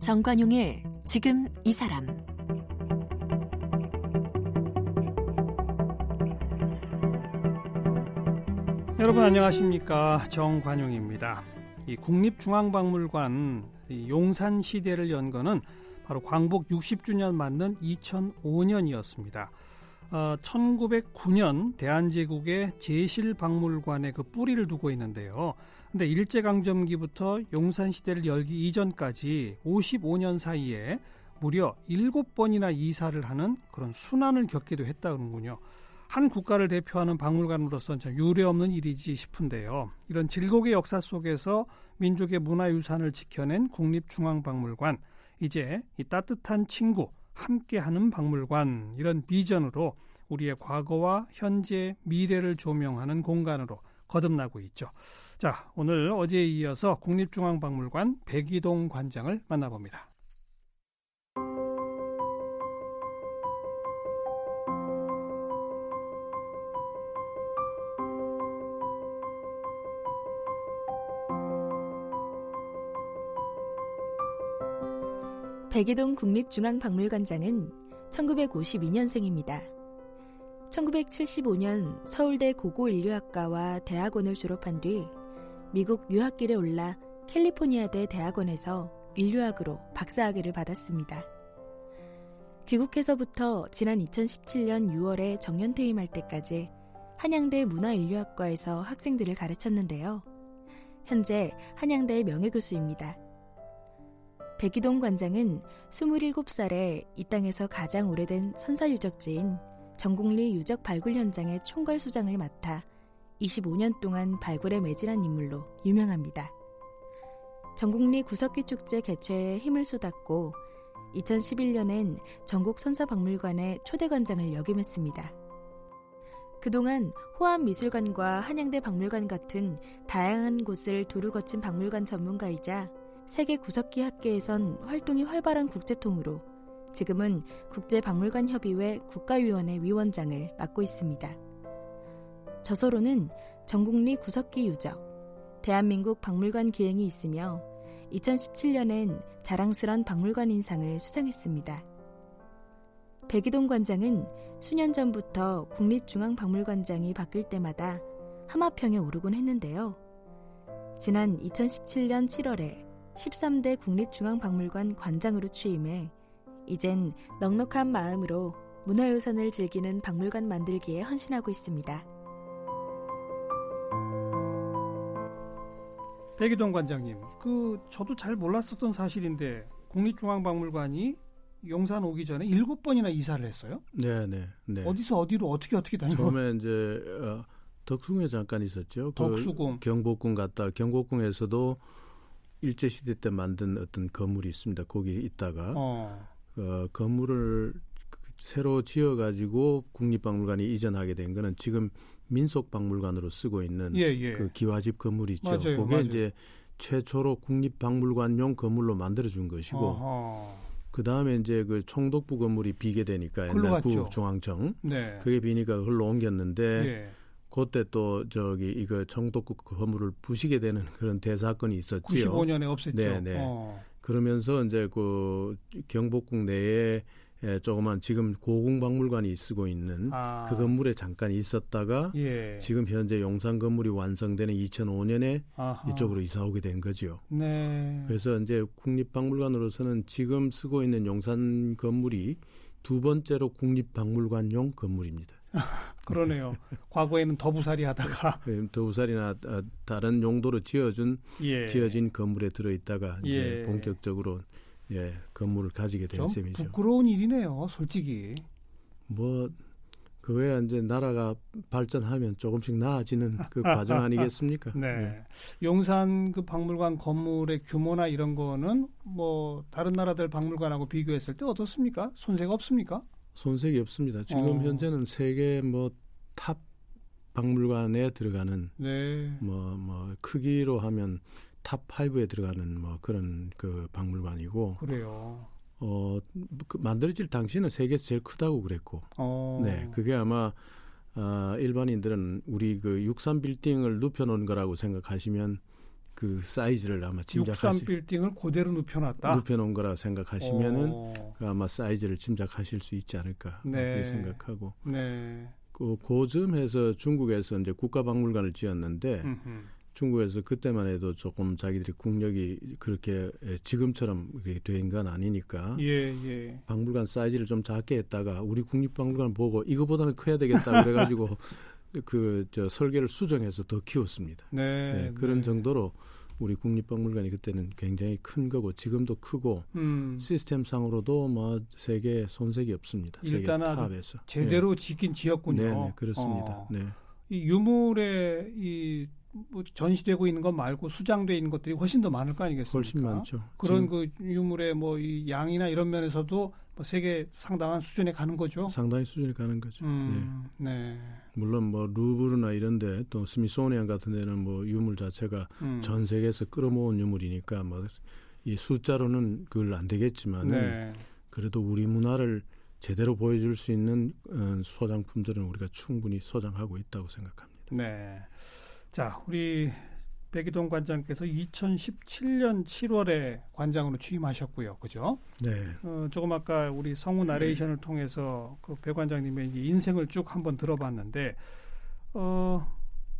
정관용의 지금 이 사람 여러분 안녕하십니까 정관용입니다. 이 국립중앙박물관 용산 시대를 연 거는 바로 광복 60주년 맞는 2005년이었습니다. 어, 1909년 대한제국의 제실박물관에 그 뿌리를 두고 있는데요. 근데 일제강점기부터 용산시대를 열기 이전까지 55년 사이에 무려 7번이나 이사를 하는 그런 순환을 겪기도 했다는군요. 한 국가를 대표하는 박물관으로서 참 유례없는 일이지 싶은데요. 이런 질곡의 역사 속에서 민족의 문화유산을 지켜낸 국립중앙박물관, 이제 이 따뜻한 친구, 함께하는 박물관 이런 비전으로 우리의 과거와 현재, 미래를 조명하는 공간으로 거듭나고 있죠. 자, 오늘 어제에 이어서 국립중앙박물관 백이동 관장을 만나봅니다. 백이동 국립중앙박물관장은 1952년생입니다. 1975년 서울대 고고인류학과와 대학원을 졸업한 뒤 미국 유학길에 올라 캘리포니아대 대학원에서 인류학으로 박사학위를 받았습니다. 귀국해서부터 지난 2017년 6월에 정년퇴임할 때까지 한양대 문화인류학과에서 학생들을 가르쳤는데요. 현재 한양대 명예교수입니다. 백이동 관장은 27살에 이 땅에서 가장 오래된 선사 유적지인 정곡리 유적 발굴 현장의 총괄 소장을 맡아 25년 동안 발굴에 매진한 인물로 유명합니다. 전국리 구석기 축제 개최에 힘을 쏟았고 2011년엔 전국 선사박물관의 초대관장을 역임했습니다. 그동안 호암미술관과 한양대 박물관 같은 다양한 곳을 두루 거친 박물관 전문가이자 세계 구석기 학계에선 활동이 활발한 국제통으로 지금은 국제박물관협의회 국가위원회 위원장을 맡고 있습니다. 저서로는 전국리 구석기 유적, 대한민국 박물관 기행이 있으며 2017년엔 자랑스런 박물관 인상을 수상했습니다. 백이동 관장은 수년 전부터 국립중앙박물관장이 바뀔 때마다 하마평에 오르곤 했는데요. 지난 2017년 7월에 13대 국립중앙박물관 관장으로 취임해 이젠 넉넉한 마음으로 문화유산을 즐기는 박물관 만들기에 헌신하고 있습니다. 백이동 관장님, 그 저도 잘 몰랐었던 사실인데 국립중앙박물관이 용산 오기 전에 일곱 번이나 이사를 했어요? 네, 네, 네. 어디서 어디로 어떻게 어떻게 다니고? 처음에 이제 어, 덕숭에 잠깐 있었죠. 그 덕수궁. 그 경복궁 갔다 경복궁에서도 일제 시대 때 만든 어떤 건물이 있습니다. 거기 있다가 어. 어, 건물을 새로 지어 가지고 국립박물관이 이전하게 된 거는 지금 민속박물관으로 쓰고 있는 예, 예. 그 기와집 건물 있죠. 맞아요, 그게 맞아요. 이제 최초로 국립박물관용 건물로 만들어 준 것이고. 그 다음에 이제 그 총독부 건물이 비게 되니까 옛날 국중앙청 네. 그게 비니까 흘러 옮겼는데 예. 그때 또 저기 이거 총독부 건물을 부시게 되는 그런 대사건이 있었죠. 95년에 없앴죠. 네, 네. 어. 그러면서 이제 그 경복궁 내에 예, 조그만 지금 고궁박물관이 쓰고 있는 아. 그 건물에 잠깐 있었다가 예. 지금 현재 용산 건물이 완성되는 2005년에 아하. 이쪽으로 이사 오게 된 거죠. 네. 그래서 이제 국립박물관으로서는 지금 쓰고 있는 용산 건물이 두 번째로 국립박물관용 건물입니다. 그러네요. 과거에는 더부살이 하다가 네, 더부살이나 아, 다른 용도로 지어준 예. 지어진 건물에 들어 있다가 이제 예. 본격적으로 예, 건물을 가지게 된 셈이죠. 부끄러운 일이네요, 솔직히. 뭐 그 외에 이제 나라가 발전하면 조금씩 나아지는 그 과정 아니겠습니까? 네. 네. 용산 그 박물관 건물의 규모나 이런 거는 뭐 다른 나라들 박물관하고 비교했을 때 어떻습니까? 손색 없습니까? 손색이 없습니다. 지금 어. 현재는 세계 뭐탑 박물관에 들어가는 네. 뭐, 뭐 크기로 하면 탑 5에 들어가는 뭐 그런 그 박물관이고 그래요. 어, 그 만들어질 당시는 세계에서 제일 크다고 그랬고. 어. 네, 그게 아마 아, 일반인들은 우리 그 육삼 빌딩을 눕혀 놓은 거라고 생각하시면 그 사이즈를 아마 짐작하실 육삼 빌딩을 그대로 눕혀놨다. 눕혀놓은 거라 생각하시면은 어. 그 아마 사이즈를 짐작하실 수 있지 않을까 네. 그렇게 생각하고. 네. 그 고점에서 중국에서 이제 국가박물관을 지었는데 음흠. 중국에서 그때만 해도 조금 자기들이 국력이 그렇게 지금처럼 된 건 아니니까 예, 예. 박물관 사이즈를 좀 작게 했다가 우리 국립박물관 보고 이거보다는 커야 되겠다 그래가지고 그 저 설계를 수정해서 더 키웠습니다. 네, 네 그런 네. 정도로 우리 국립박물관이 그때는 굉장히 큰 거고 지금도 크고 음. 시스템상으로도 뭐 세계 손색이 없습니다. 일단 세계 탑에서 제대로 네. 지킨 지었군요. 네, 네 그렇습니다. 어. 네. 이 유물의 이뭐 전시되고 있는 것 말고 수장돼 있는 것들이 훨씬 더 많을 거 아니겠습니까? 훨씬 많죠. 그런 그 유물의 뭐 이 양이나 이런 면에서도 뭐 세계 상당한 수준에 가는 거죠. 상당히 수준에 가는 거죠. 음, 네. 네. 물론 뭐 루브르나 이런데 또 스미소니안 같은 데는 뭐 유물 자체가 음. 전 세계에서 끌어모은 유물이니까 뭐 이 숫자로는 그걸 안 되겠지만 네. 그래도 우리 문화를 제대로 보여줄 수 있는 어, 소장품들은 우리가 충분히 소장하고 있다고 생각합니다. 네. 자, 우리 백이동 관장께서 2017년 7월에 관장으로 취임하셨고요. 그죠? 네. 어, 조금 아까 우리 성우 나레이션을 통해서 그 배 관장님의 인생을 쭉 한번 들어봤는데 어,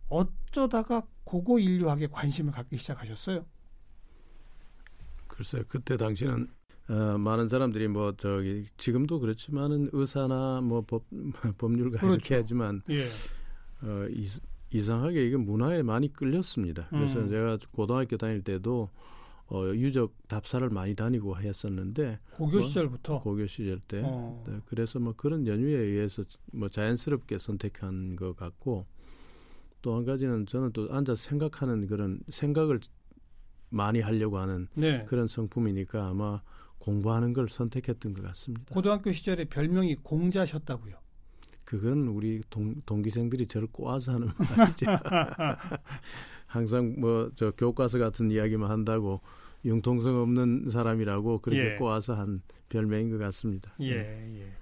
어쩌다가 고고 인류학에 관심을 갖기 시작하셨어요? 글쎄요. 그때 당시는 어, 많은 사람들이 뭐 저기 지금도 그렇지만은 의사나 뭐 법 법률가 그렇죠. 이렇게 하지만 예. 어, 이, 이상하게 이게 문화에 많이 끌렸습니다. 그래서 음. 제가 고등학교 다닐 때도 어, 유적 답사를 많이 다니고 했었는데 고교 뭐, 시절부터 고교 시절 때 어. 네, 그래서 뭐 그런 연유에 의해서 뭐 자연스럽게 선택한 것 같고 또 한 가지는 저는 또 앉아서 생각하는 그런 생각을 많이 하려고 하는 네. 그런 성품이니까 아마 공부하는 걸 선택했던 것 같습니다. 고등학교 시절에 별명이 공자셨다고요? 그건 우리 동, 동기생들이 저를 꼬아서 하는 말이죠. 항상 뭐 저 교과서 같은 이야기만 한다고 융통성 없는 사람이라고 그렇게 예. 꼬아서 한 별명인 것 같습니다. 예, 예.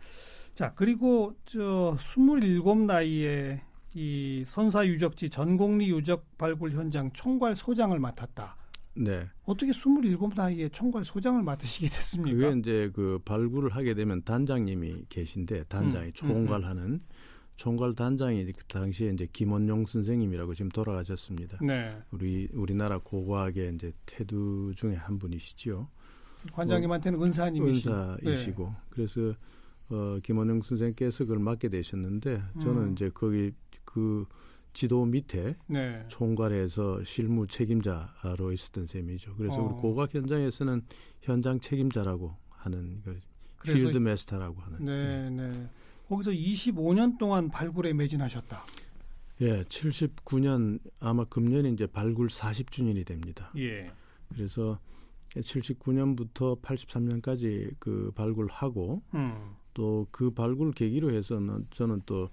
자, 그리고 저 27 나이에 이 선사 유적지 전곡리 유적 발굴 현장 총괄 소장을 맡았다. 네. 어떻게 27 나이에 총괄 소장을 맡으시게 됐습니까? 그게 이제 그 발굴을 하게 되면 단장님이 계신데 단장이 음, 총괄하는 음, 음. 총괄 단장이 그 당시에 이제 김원용 선생님이라고 지금 돌아가셨습니다. 네. 우리 우리나라 고고학의 이제 태두 중에 한 분이시죠. 관장님한테는 뭐, 은사님이시고. 은사이시고. 네. 그래서 어 김원용 선생께서 그걸 맡게 되셨는데 저는 음. 이제 거기 그 지도 밑에 네. 총괄해서 실무 책임자로 있었던 셈이죠. 그래서 어. 우리 고각 현장에서는 현장 책임자라고 하는 그 필드 메스터라고 하는. 네, 네, 네. 거기서 25년 동안 발굴에 매진하셨다. 예, 79년 아마 금년이 이제 발굴 40주년이 됩니다. 예. 그래서 79년부터 83년까지 그 발굴하고 음. 또그 발굴 계기로 해서는 저는 또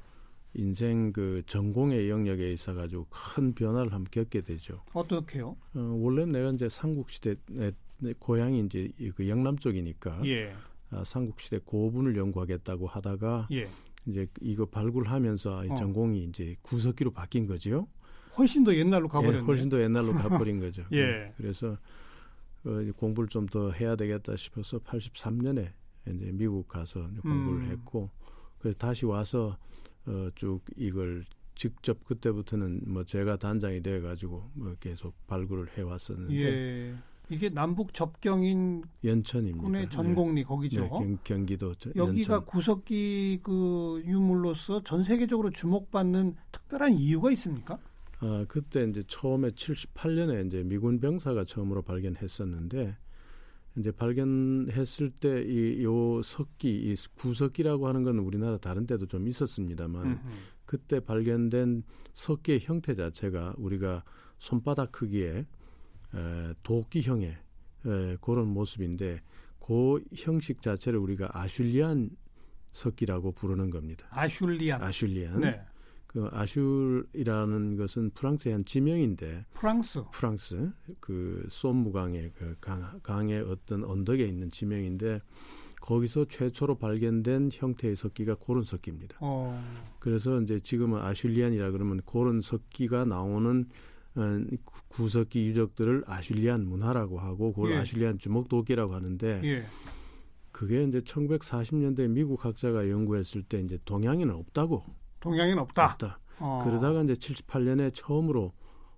인생 그 전공의 영역에 있어 가지고 큰 변화를 한번 겪게 되죠. 어떻게요? 어, 원래 내가 이제 삼국 시대 내, 내 고향이 이제 그 영남 쪽이니까 예. 아, 삼국 시대 고분을 연구하겠다고 하다가 예. 이제 이거 발굴하면서 어. 전공이 이제 구석기로 바뀐 거죠. 훨씬 더 옛날로 가버렸네. 예, 훨씬 더 옛날로 가버린 거죠. 예. 네. 그래서 어, 공부를 좀 더 해야 되겠다 싶어서 83년에 이제 미국 가서 공부를 음. 했고 그래서 다시 와서 어, 쭉 이걸 직접 그때부터는 뭐 제가 단장이 돼 가지고 뭐 계속 발굴을 해 왔었는데 예. 이게 남북 접경인 연천입니다. 전곡리 네. 거기죠. 네, 경, 기도 여기가 연천. 구석기 그 유물로서 전 세계적으로 주목받는 특별한 이유가 있습니까? 아 그때 이제 처음에 78년에 이제 미군 병사가 처음으로 발견했었는데 이제 발견했을 때 이 요 석기 이 구석기라고 하는 건 우리나라 다른 데도 좀 있었습니다만 음흠. 그때 발견된 석기의 형태 자체가 우리가 손바닥 크기의 에, 도끼형의 에, 그런 모습인데 그 형식 자체를 우리가 아슐리안 석기라고 부르는 겁니다. 아슐리안. 아슐리안. 네. 그 아슐이라는 것은 프랑스의 한 지명인데 프랑스 프랑스 그 솜무강의 그 강, 강의 어떤 언덕에 있는 지명인데 거기서 최초로 발견된 형태의 석기가 고른 석기입니다. 어. 그래서 이제 지금은 아슐리안이라 그러면 고른 석기가 나오는 어, 구석기 유적들을 아슐리안 문화라고 하고 그걸 예. 아슐리안 주먹도끼라고 하는데 예. 그게 이제 1940년대 미국 학자가 연구했을 때 이제 동양에는 없다고. 동양에는 없다. 없다. 어. 그러다가 이제 78년에 처음으로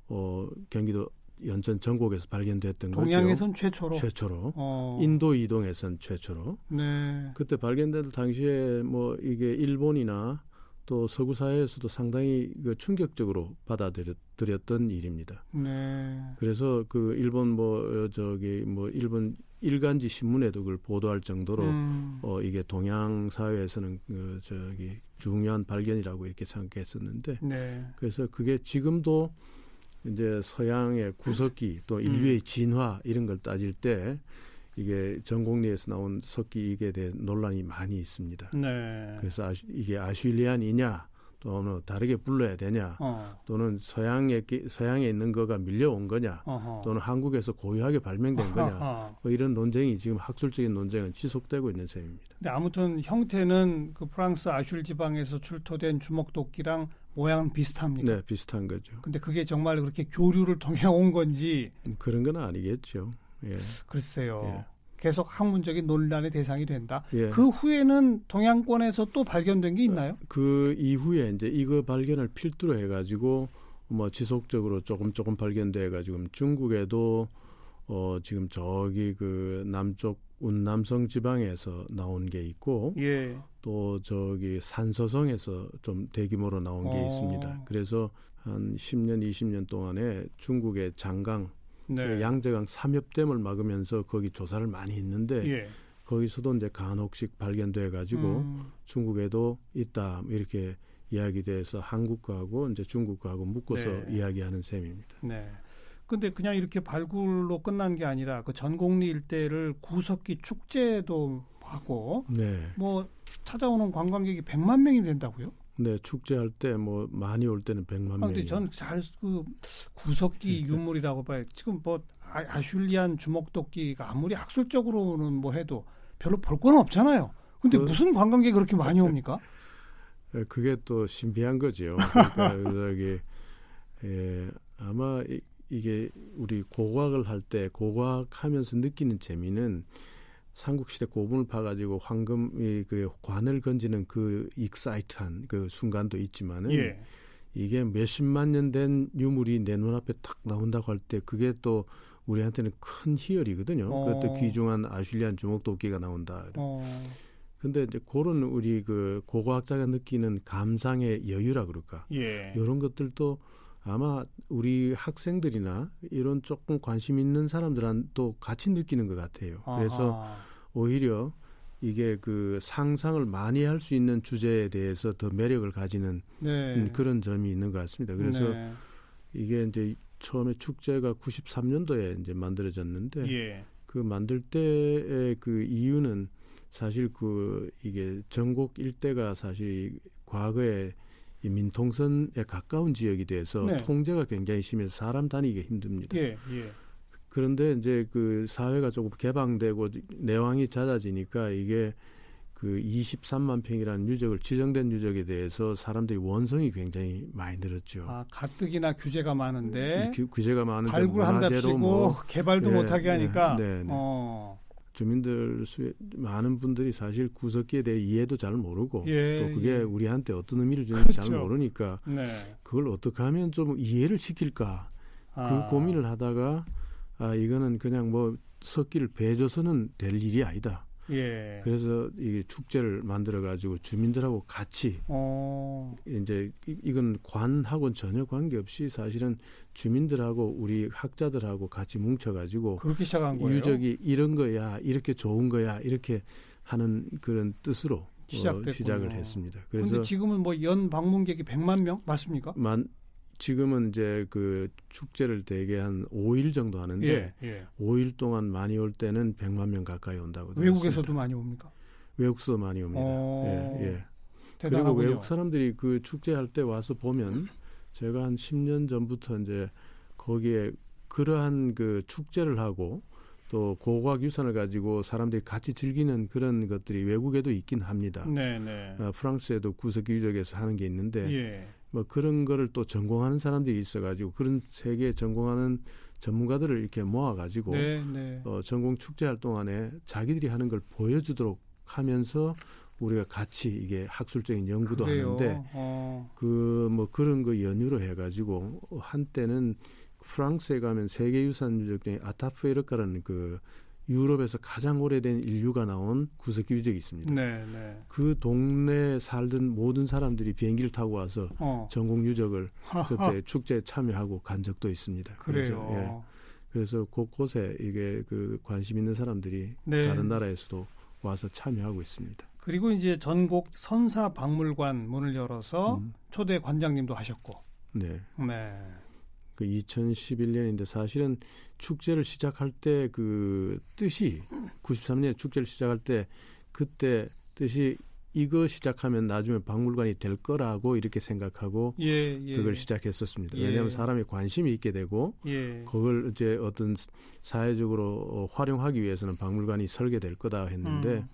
어 경기도 연천 전곡에서 발견됐던 동양에선 거죠. 최초로. 최초로. 어. 인도 이동에선 최초로. 네. 그때 발견될 당시에 뭐 이게 일본이나 또 서구 사회에서도 상당히 그 충격적으로 받아들였던 일입니다. 네. 그래서 그 일본 뭐 저기 뭐 일본 일간지 신문에도 그걸 보도할 정도로 음. 어 이게 동양 사회에서는 그 저기 중요한 발견이라고 이렇게 생각했었는데 네. 그래서 그게 지금도 이제 서양의 구석기 또 인류의 음. 진화 이런 걸 따질 때 이게 전공리에서 나온 석기 이게 대해 논란이 많이 있습니다. 네. 그래서 아슈, 이게 아슐리안이냐 또는 다르게 불러야 되냐 어. 또는 서양에 서양에 있는 거가 밀려온 거냐 어허. 또는 한국에서 고유하게 발명된 거냐 뭐 이런 논쟁이 지금 학술적인 논쟁은 지속되고 있는 셈입니다. 근데 아무튼 형태는 그 프랑스 아슐 지방에서 출토된 주먹도끼랑 모양은 비슷합니다. 네, 비슷한 거죠. 근데 그게 정말 그렇게 교류를 통해 온 건지 음, 그런 건 아니겠죠. 예. 글쎄요. 예. 계속 학문적인 논란의 대상이 된다. 예. 그 후에는 동양권에서 또 발견된 게 있나요? 그 이후에 이제 이거 발견을 필두로 해가지고 뭐 지속적으로 조금 조금 발견돼 가지고 중국에도 어 지금 저기 그 남쪽 운남성 지방에서 나온 게 있고 예. 또 저기 산서성에서 좀 대규모로 나온 게 어. 있습니다. 그래서 한 10년 20년 동안에 중국의 장강 네. 그 양재강 삼엽댐을 막으면서 거기 조사를 많이 했는데 예. 거기서도 이제 간혹씩 발견돼 가지고 음. 중국에도 있다 이렇게 이야기돼서 한국과하고 이제 중국과하고 묶어서 네. 이야기하는 셈입니다. 네. 근데 그냥 이렇게 발굴로 끝난 게 아니라 그 전곡리 일대를 구석기 축제도 하고 네. 뭐 찾아오는 관광객이 100만 명이 된다고요? 네, 축제할 때 뭐 많이 올 때는 100만 명. 아, 근데 저는 잘그 구석기 그러니까. 유물이라고 봐요. 지금 뭐 아, 아슐리안 주먹도끼가 아무리 학술적으로는 뭐 해도 별로 볼 건 없잖아요. 근데 그, 무슨 관광객이 그렇게 많이 옵니까? 예, 그게 또 신비한 거죠. 그러니까 저기 예, 아마 이, 이게 우리 고고학을 할 때 고고학 하면서 느끼는 재미는 삼국시대 고분을 파가지고 황금이 그 관을 건지는 그 excite한 그 순간도 있지만은 예. 이게 몇십만 년 된 유물이 내 눈앞에 탁 나온다고 할 때 그게 또 우리한테는 큰 희열이거든요. 어. 그것도 귀중한 아슐리안 주먹도끼가 나온다. 어. 근데 이제 그런 우리 그 고고학자가 느끼는 감상의 여유라 그럴까. 예. 이런 것들도 아마 우리 학생들이나 이런 조금 관심 있는 사람들한테 같이 느끼는 것 같아요. 그래서 아하. 오히려 이게 그 상상을 많이 할 수 있는 주제에 대해서 더 매력을 가지는 네. 음, 그런 점이 있는 것 같습니다. 그래서 네. 이게 이제 처음에 축제가 93년도에 이제 만들어졌는데 예. 그 만들 때의 그 이유는 사실 그 이게 전국 일대가 사실 과거에 이 민통선에 가까운 지역이 돼서 네. 통제가 굉장히 심해서 사람 다니기가 힘듭니다. 예, 예. 그런데 이제 그 사회가 조금 개방되고 내왕이 잦아지니까 이게 그 23만 평이라는 유적을 지정된 유적에 대해서 사람들이 원성이 굉장히 많이 늘었죠. 아 가뜩이나 규제가 많은데 규, 규제가 많은데 발굴한답시고 뭐, 개발도 예, 못하게 하니까 예, 네, 네. 어. 주민들 수 많은 분들이 사실 구석기에 대해 이해도 잘 모르고 예, 또 그게 예. 우리한테 어떤 의미를 주는지 그렇죠. 잘 모르니까 네. 그걸 어떻게 하면 좀 이해를 시킬까 그 아. 그 고민을 하다가 아 이거는 그냥 뭐 석기를 배줘서는 될 일이 아니다. 예. 그래서 이게 축제를 만들어 가지고 주민들하고 같이 어. 이제 이건 관하고는 전혀 관계없이 사실은 주민들하고 우리 학자들하고 같이 뭉쳐 가지고 그렇게 시작한 거예요. 유적이 이런 거야. 이렇게 좋은 거야. 이렇게 하는 그런 뜻으로 어, 시작을 했습니다. 그래서 지금은 뭐 연 방문객이 100만 명 맞습니까? 만 지금은 이제 그 축제를 대개 한 5일 정도 하는데 예, 예. 5일 동안 많이 올 때는 100만 명 가까이 온다고 외국에서도 많이 옵니까? 외국서 많이 옵니다. 어... 예, 예. 대단하군요. 그리고 외국 사람들이 그 축제할 때 와서 보면 제가 한 10년 전부터 이제 거기에 그러한 그 축제를 하고 또 고고학 유산을 가지고 사람들이 같이 즐기는 그런 것들이 외국에도 있긴 합니다. 네, 네. 어, 프랑스에도 구석기 유적에서 하는 게 있는데 예. 뭐 그런 거를 또 전공하는 사람들이 있어가지고 그런 세계 전공하는 전문가들을 이렇게 모아가지고 네, 네. 어, 전공 축제 활동 안에 자기들이 하는 걸 보여주도록 하면서 우리가 같이 이게 학술적인 연구도 그래요? 하는데 어. 그뭐 그런 거 연유로 해가지고 한때는 프랑스에 가면 세계유산 유적 중에 아타프에르카라는 그 유럽에서 가장 오래된 인류가 나온 구석기 유적이 있습니다. 네, 네. 그 동네에 살던 모든 사람들이 비행기를 타고 와서 어. 전공 유적을 그때 축제에 참여하고 간 적도 있습니다. 그래요. 그래서, 예. 그래서 곳곳에 이게 그 관심 있는 사람들이 네. 다른 나라에서도 와서 참여하고 있습니다. 그리고 이제 전국 선사 박물관 문을 열어서 음. 초대 관장님도 하셨고. 네. 네. 그 2011년인데 사실은 축제를 시작할 때 그 뜻이 93년 축제를 시작할 때 그때 뜻이 이거 시작하면 나중에 박물관이 될 거라고 이렇게 생각하고 예, 예. 그걸 시작했었습니다. 예. 왜냐하면 사람이 관심이 있게 되고 예. 그걸 이제 어떤 사회적으로 어, 활용하기 위해서는 박물관이 설계될 거다 했는데 음.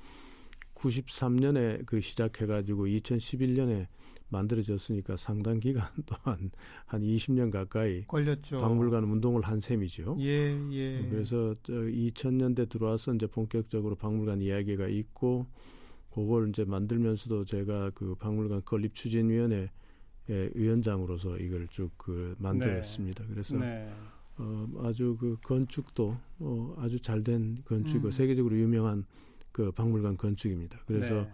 93년에 그 시작해가지고 2011년에 만들어졌으니까 상당 기간 동안 한 20년 가까이 걸렸죠. 박물관 운동을 한 셈이죠. 예, 예. 그래서 저 2000년대 들어와서 이제 본격적으로 박물관 이야기가 있고 그걸 이제 만들면서도 제가 그 박물관 건립 추진 위원회 의 위원장으로서 이걸 쭉그 만들었습니다. 네. 그래서 네. 어, 아주 그 건축도 어, 아주 잘 된 건축이고 음. 세계적으로 유명한 그 박물관 건축입니다. 그래서 네.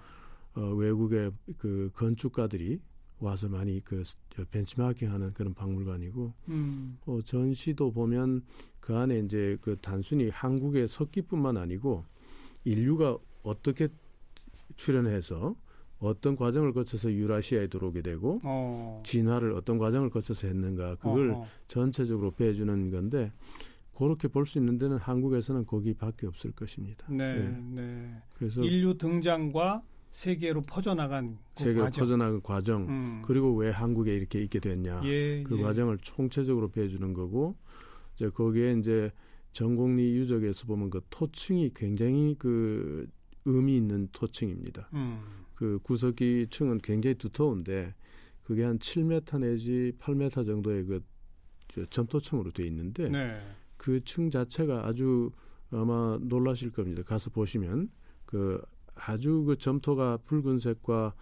어, 외국의 그 건축가들이 와서 많이 그 벤치마킹하는 그런 박물관이고 음. 어, 전시도 보면 그 안에 이제 그 단순히 한국의 석기뿐만 아니고 인류가 어떻게 출현해서 어떤 과정을 거쳐서 유라시아에 들어오게 되고 어. 진화를 어떤 과정을 거쳐서 했는가 그걸 어허. 전체적으로 배워주는 건데 그렇게 볼 수 있는 데는 한국에서는 거기밖에 없을 것입니다. 네, 네. 네. 그래서 인류 등장과 세계로 퍼져나간 그 세계로 과정. 퍼져나간 과정 음. 그리고 왜 한국에 이렇게 있게 됐냐 예, 그 예. 과정을 총체적으로 배워주는 거고 이제 거기에 이제 전곡리 유적에서 보면 그 토층이 굉장히 그 의미 있는 토층입니다. 음. 그 구석기 층은 굉장히 두터운데 그게 한 7m 내지 8m 정도의 그 점토층으로 되어 있는데 네. 그층 자체가 아주 아마 놀라실 겁니다. 가서 보시면 그 아주 그 점토가 붉은색과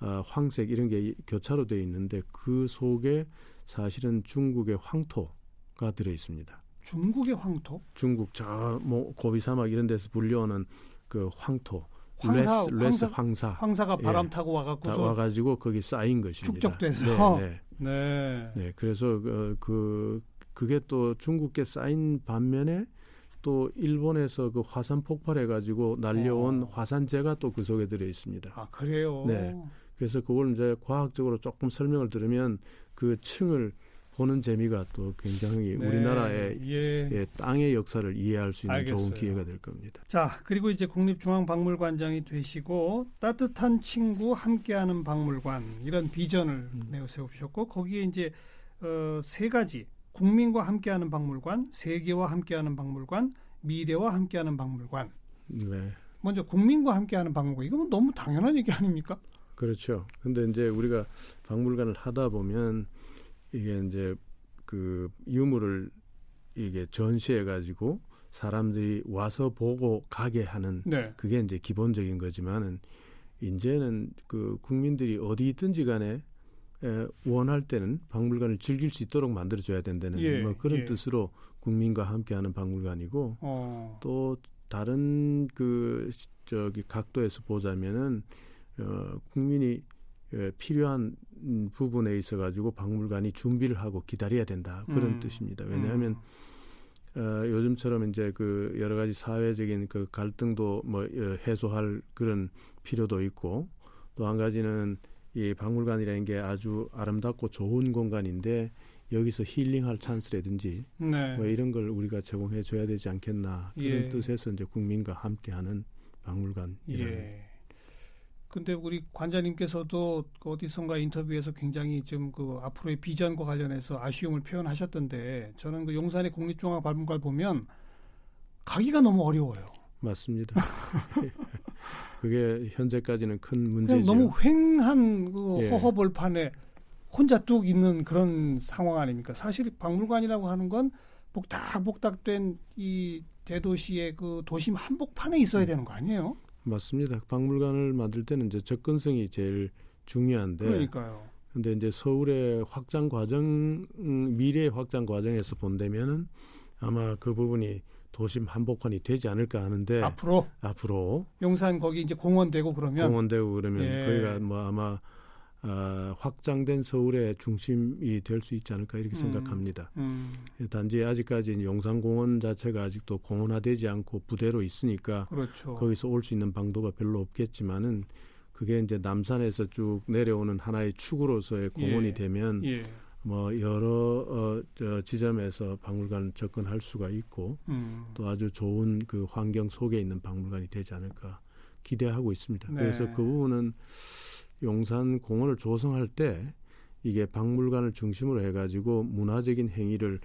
어, 황색 이런 게 교차로 되어 있는데 그 속에 사실은 중국의 황토가 들어 있습니다. 중국의 황토? 중국 저뭐 고비 사막 이런 데서 불려오는 그 황토. 황사, loess, loess 황사, 황사 가 바람 예, 타고 와갖고 와가지고 거기 쌓인 것입니다. 축적돼서. 네, 네. 네. 네 그래서 그, 그 그게 또 중국에 쌓인 반면에 또 일본에서 그 화산 폭발해 가지고 날려온 어. 화산재가 또 그 속에 들어 있습니다. 아 그래요? 네. 그래서 그걸 이제 과학적으로 조금 설명을 들으면 그 층을 보는 재미가 또 굉장히 네. 우리나라의 예. 예, 땅의 역사를 이해할 수 있는 알겠어요. 좋은 기회가 될 겁니다. 자, 그리고 이제 국립중앙박물관장이 되시고 따뜻한 친구 함께하는 박물관 이런 비전을 음. 내어 세우셨고 거기에 이제 어, 세 가지 국민과 함께하는 박물관, 세계와 함께하는 박물관, 미래와 함께하는 박물관. 네. 먼저 국민과 함께하는 박물관. 이건 너무 당연한 얘기 아닙니까? 그렇죠. 근데 이제 우리가 박물관을 하다 보면 이게 이제 그 유물을 이게 전시해 가지고 사람들이 와서 보고 가게 하는 네. 그게 이제 기본적인 거지만은 이제는 그 국민들이 어디 있든지 간에 에, 원할 때는 박물관을 즐길 수 있도록 만들어줘야 된다는 예, 뭐 그런 예. 뜻으로 국민과 함께하는 박물관이고 어. 또 다른 그 저기 각도에서 보자면은 어, 국민이 에, 필요한 부분에 있어 가지고 박물관이 준비를 하고 기다려야 된다 그런 음. 뜻입니다. 왜냐하면 음. 어, 요즘처럼 이제 그 여러 가지 사회적인 그 갈등도 뭐 어, 해소할 그런 필요도 있고 또 한 가지는 이 박물관이라는 게 아주 아름답고 좋은 공간인데 여기서 힐링할 찬스라든지 네. 뭐 이런 걸 우리가 제공해 줘야 되지 않겠나 그런 예. 뜻에서 이제 국민과 함께하는 박물관. 예. 근데 우리 관장님께서도 그 어디선가 인터뷰에서 굉장히 좀 그 앞으로의 비전과 관련해서 아쉬움을 표현하셨던데 저는 그 용산의 국립종합박물관을 보면 가기가 너무 어려워요. 맞습니다. 그게 현재까지는 큰 문제죠. 너무 횡한 그 예. 허허벌판에 혼자 뚝 있는 그런 상황 아닙니까? 사실 박물관이라고 하는 건 복닥복닥된 이 대도시의 그 도심 한복판에 있어야 되는 거 아니에요? 맞습니다. 박물관을 만들 때는 이제 접근성이 제일 중요한데. 그러니까요. 근데 이제 서울의 확장 과정, 음, 미래 확장 과정에서 본다면은 아마 그 부분이 도심 한복판이 되지 않을까 하는데 앞으로 앞으로 용산 거기 이제 공원 되고 그러면 공원 되고 그러면 예. 거기가 뭐 아마 어, 확장된 서울의 중심이 될 수 있지 않을까 이렇게 음, 생각합니다. 음. 단지 아직까지 용산공원 자체가 아직도 공원화되지 않고 부대로 있으니까 그렇죠. 거기서 올 수 있는 방도가 별로 없겠지만은 그게 이제 남산에서 쭉 내려오는 하나의 축으로서의 공원이 예. 되면 예. 뭐 여러 어, 저 지점에서 박물관 접근할 수가 있고 음. 또 아주 좋은 그 환경 속에 있는 박물관이 되지 않을까 기대하고 있습니다. 네. 그래서 그 부분은 용산 공원을 조성할 때 이게 박물관을 중심으로 해가지고 문화적인 행위를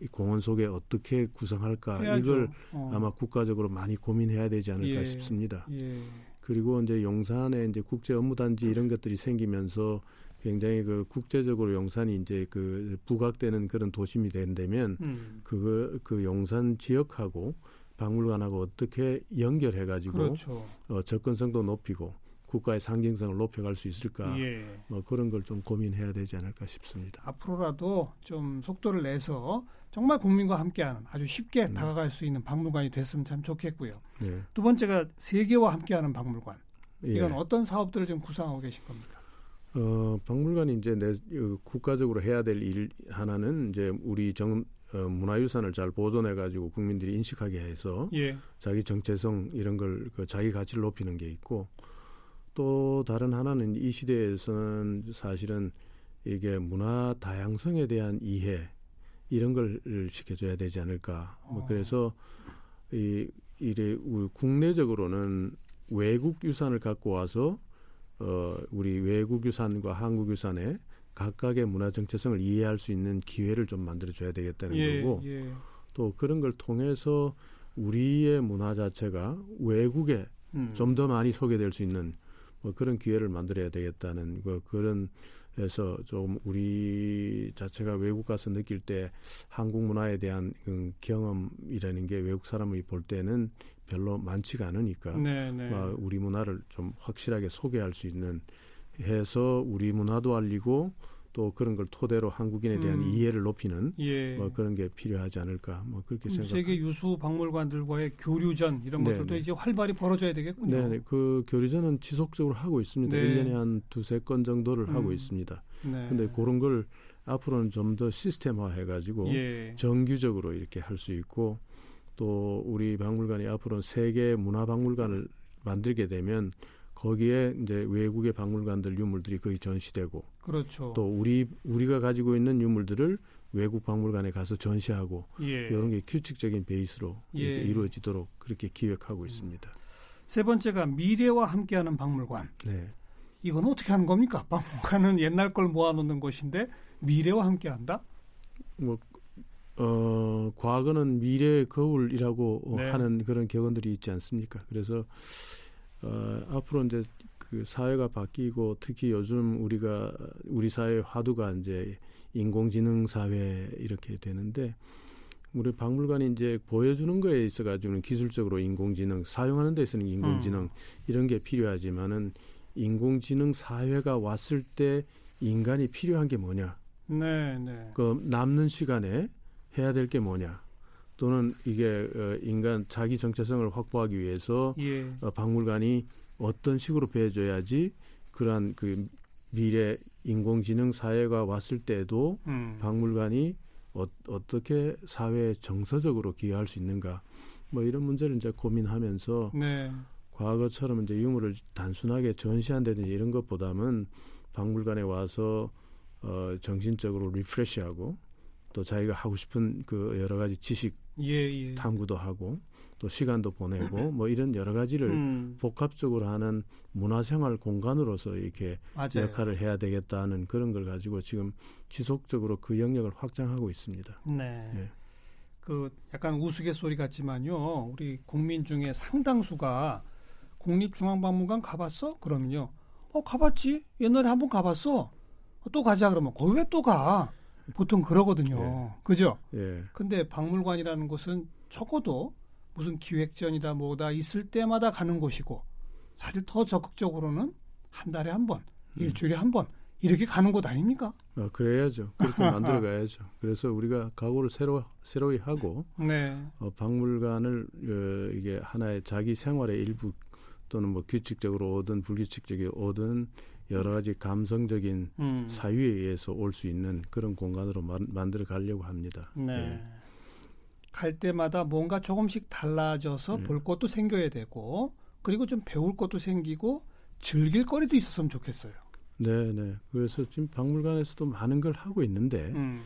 이 공원 속에 어떻게 구성할까 해야죠. 이걸 어. 아마 국가적으로 많이 고민해야 되지 않을까 예. 싶습니다. 예. 그리고 이제 용산에 이제 국제 업무단지 이런 것들이 생기면서 굉장히 그 국제적으로 용산이 이제 그 부각되는 그런 도심이 된다면 음. 그거 그 용산 지역하고 박물관하고 어떻게 연결해 가지고 그렇죠. 어, 접근성도 높이고 국가의 상징성을 높여갈 수 있을까 예. 뭐 그런 걸 좀 고민해야 되지 않을까 싶습니다. 앞으로라도 좀 속도를 내서 정말 국민과 함께하는 아주 쉽게 음. 다가갈 수 있는 박물관이 됐으면 참 좋겠고요. 예. 두 번째가 세계와 함께하는 박물관. 이건 예. 어떤 사업들을 좀 구상하고 계신 겁니까? 어, 박물관이 이제 내 어, 국가적으로 해야 될 일 하나는 이제 우리 정 어, 문화유산을 잘 보존해 가지고 국민들이 인식하게 해서 예. 자기 정체성 이런 걸 그 자기 가치를 높이는 게 있고 또 다른 하나는 이 시대에서는 사실은 이게 문화 다양성에 대한 이해 이런 걸 시켜줘야 되지 않을까. 뭐 어. 그래서 이 이래 국내적으로는 외국 유산을 갖고 와서 어 우리 외국 유산과 한국 유산의 각각의 문화 정체성을 이해할 수 있는 기회를 좀 만들어 줘야 되겠다는 예, 거고 예. 또 그런 걸 통해서 우리의 문화 자체가 외국에 음. 좀더 많이 소개될 수 있는 뭐 그런 기회를 만들어야 되겠다는 그 그런 해서 좀 우리 자체가 외국 가서 느낄 때 한국 문화에 대한 그 경험이라는 게 외국 사람이 볼 때는 별로 많지가 않으니까 네, 네. 우리 문화를 좀 확실하게 소개할 수 있는 해서 우리 문화도 알리고 또 그런 걸 토대로 한국인에 대한 음. 이해를 높이는 예. 뭐 그런 게 필요하지 않을까 뭐 그렇게 생각. 세계 유수 박물관들과의 교류전 이런 네네. 것들도 이제 활발히 벌어져야 되겠군요. 네, 그 교류전은 지속적으로 하고 있습니다. 네. 1년에 한 두세 건 정도를 음. 하고 있습니다. 네. 근데 그런 걸 앞으로는 좀 더 시스템화 해 가지고 예. 정규적으로 이렇게 할 수 있고 또 우리 박물관이 앞으로는 세계 문화 박물관을 만들게 되면 거기에 이제 외국의 박물관들 유물들이 거의 전시되고 그렇죠. 또 우리 우리가 가지고 있는 유물들을 외국 박물관에 가서 전시하고 예. 이런 게 규칙적인 베이스로 예. 이루어지도록 그렇게 기획하고 있습니다. 세 번째가 미래와 함께하는 박물관. 네. 이건 어떻게 하는 겁니까? 박물관은 옛날 걸 모아놓는 곳인데 미래와 함께한다? 뭐 어, 과거는 미래의 거울이라고 네. 하는 그런 격언들이 있지 않습니까? 그래서 어, 앞으로 이제 그 사회가 바뀌고 특히 요즘 우리가 우리 사회 화두가 이제 인공지능 사회 이렇게 되는데 우리 박물관이 이제 보여주는 거에 있어 가지고는 기술적으로 인공지능 사용하는 데 있어서는 인공지능 음. 이런 게 필요하지만은 인공지능 사회가 왔을 때 인간이 필요한 게 뭐냐? 네, 네. 그 남는 시간에 해야 될 게 뭐냐? 또는 이게 어, 인간 자기 정체성을 확보하기 위해서 예. 어, 박물관이 어떤 식으로 배워줘야지 그러한 그 미래 인공지능 사회가 왔을 때도 음. 박물관이 어, 어떻게 사회에 정서적으로 기여할 수 있는가 뭐 이런 문제를 이제 고민하면서 네. 과거처럼 이제 유물을 단순하게 전시한다든지 이런 것보다는 박물관에 와서 어, 정신적으로 리프레시하고 또 자기가 하고 싶은 그 여러 가지 지식 예, 예. 탐구도 하고 또 시간도 보내고 뭐 이런 여러 가지를 음. 복합적으로 하는 문화생활 공간으로서 이렇게 맞아요. 역할을 해야 되겠다는 그런 걸 가지고 지금 지속적으로 그 영역을 확장하고 있습니다. 네. 예. 그 약간 우스갯소리 같지만요. 우리 국민 중에 상당수가 국립중앙박물관 가봤어? 그러면요. 어 가봤지. 옛날에 한번 가봤어. 어, 또 가자 그러면 거기 왜 또 가? 보통 그러거든요. 예. 그죠? 예. 근데 박물관이라는 곳은 적어도 무슨 기획전이다 뭐다 있을 때마다 가는 곳이고 사실 더 적극적으로는 한 달에 한 번, 음. 일주일에 한 번 이렇게 가는 곳 아닙니까? 어, 그래야죠. 그렇게 만들어 가야죠. 그래서 우리가 각오를 새로 새로이 하고 네. 어, 박물관을 어, 이게 하나의 자기 생활의 일부 또는 뭐 규칙적으로 오든 불규칙적이 오든 여러 가지 감성적인 음. 사유에 의해서 올 수 있는 그런 공간으로 마, 만들어 가려고 합니다. 네. 예. 갈 때마다 뭔가 조금씩 달라져서 네. 볼 것도 생겨야 되고 그리고 좀 배울 것도 생기고 즐길 거리도 있었으면 좋겠어요. 네, 네. 그래서 지금 박물관에서도 많은 걸 하고 있는데 음.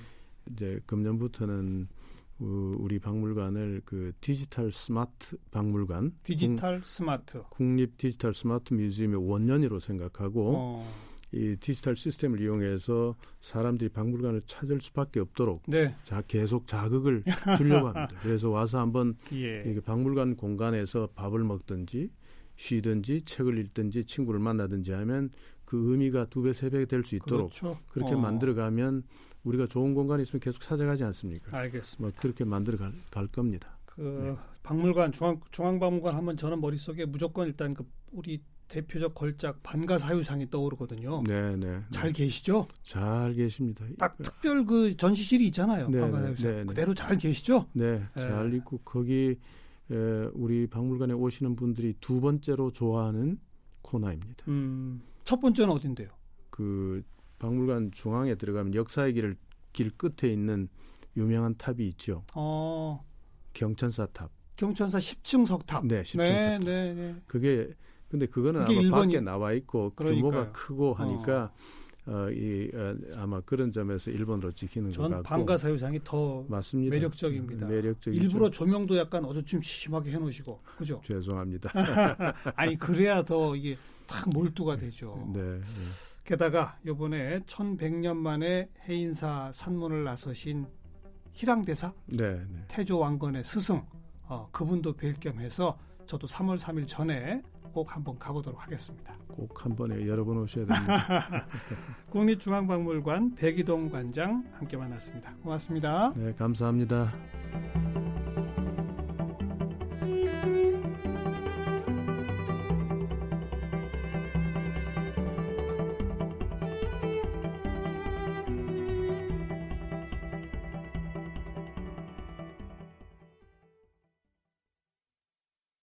이제 금년부터는 우리 박물관을 그 디지털 스마트 박물관 디지털 국, 스마트 국립 디지털 스마트 museum의 원년으로 생각하고 어. 이 디지털 시스템을 이용해서 사람들이 박물관을 찾을 수밖에 없도록 네. 자 계속 자극을 주려고 합니다. 그래서 와서 한번 예. 이게 박물관 공간에서 밥을 먹든지 쉬든지 책을 읽든지 친구를 만나든지 하면 그 의미가 두 배, 세 배 될 수 있도록 그렇죠. 그렇게 어. 만들어가면 우리가 좋은 공간이 있으면 계속 찾아가지 않습니까? 알겠습니다. 뭐 그렇게 만들어 갈, 갈 겁니다. 그 네. 박물관 중앙 중앙박물관 하면 저는 머릿속에 무조건 일단 그 우리 대표적 걸작 반가 사유상이 떠오르거든요. 네, 네, 네. 잘 계시죠? 잘 계십니다. 딱 특별 그 전시실이 있잖아요. 네, 반가 사유상 네, 네, 그대로 잘 계시죠? 네, 잘 있고 거기 에, 우리 박물관에 오시는 분들이 두 번째로 좋아하는 코너입니다. 음, 첫 번째는 어딘데요? 그 박물관 중앙에 들어가면 역사의 길을 길 끝에 있는 유명한 탑이 있죠. 어. 경천사 탑. 경천사 10층 석탑. 네, 10층 네, 석탑. 네, 네. 그게 근데 그거는 아마 일번이... 밖에 나와 있고 그러니까요. 규모가 크고 하니까 어. 어, 이 어, 아마 그런 점에서 일번으로 찍히는 것 같고. 반가사유상이 더 맞습니다. 매력적입니다. 매력적 일부러 조명도 약간 어두침침하게 해놓으시고, 그죠? 죄송합니다. 아니 그래야 더 이게 탁 몰두가 되죠. 네. 네. 게다가 이번에 1100년 만에 해인사 산문을 나서신 희랑대사, 네, 네. 태조 왕건의 스승, 어, 그분도 뵐 겸해서 저도 3월 3일 전에 꼭 한번 가보도록 하겠습니다. 꼭 한 번에 여러 번 오셔야 됩니다. 국립중앙박물관 백이동 관장 함께 만났습니다. 고맙습니다. 네, 감사합니다.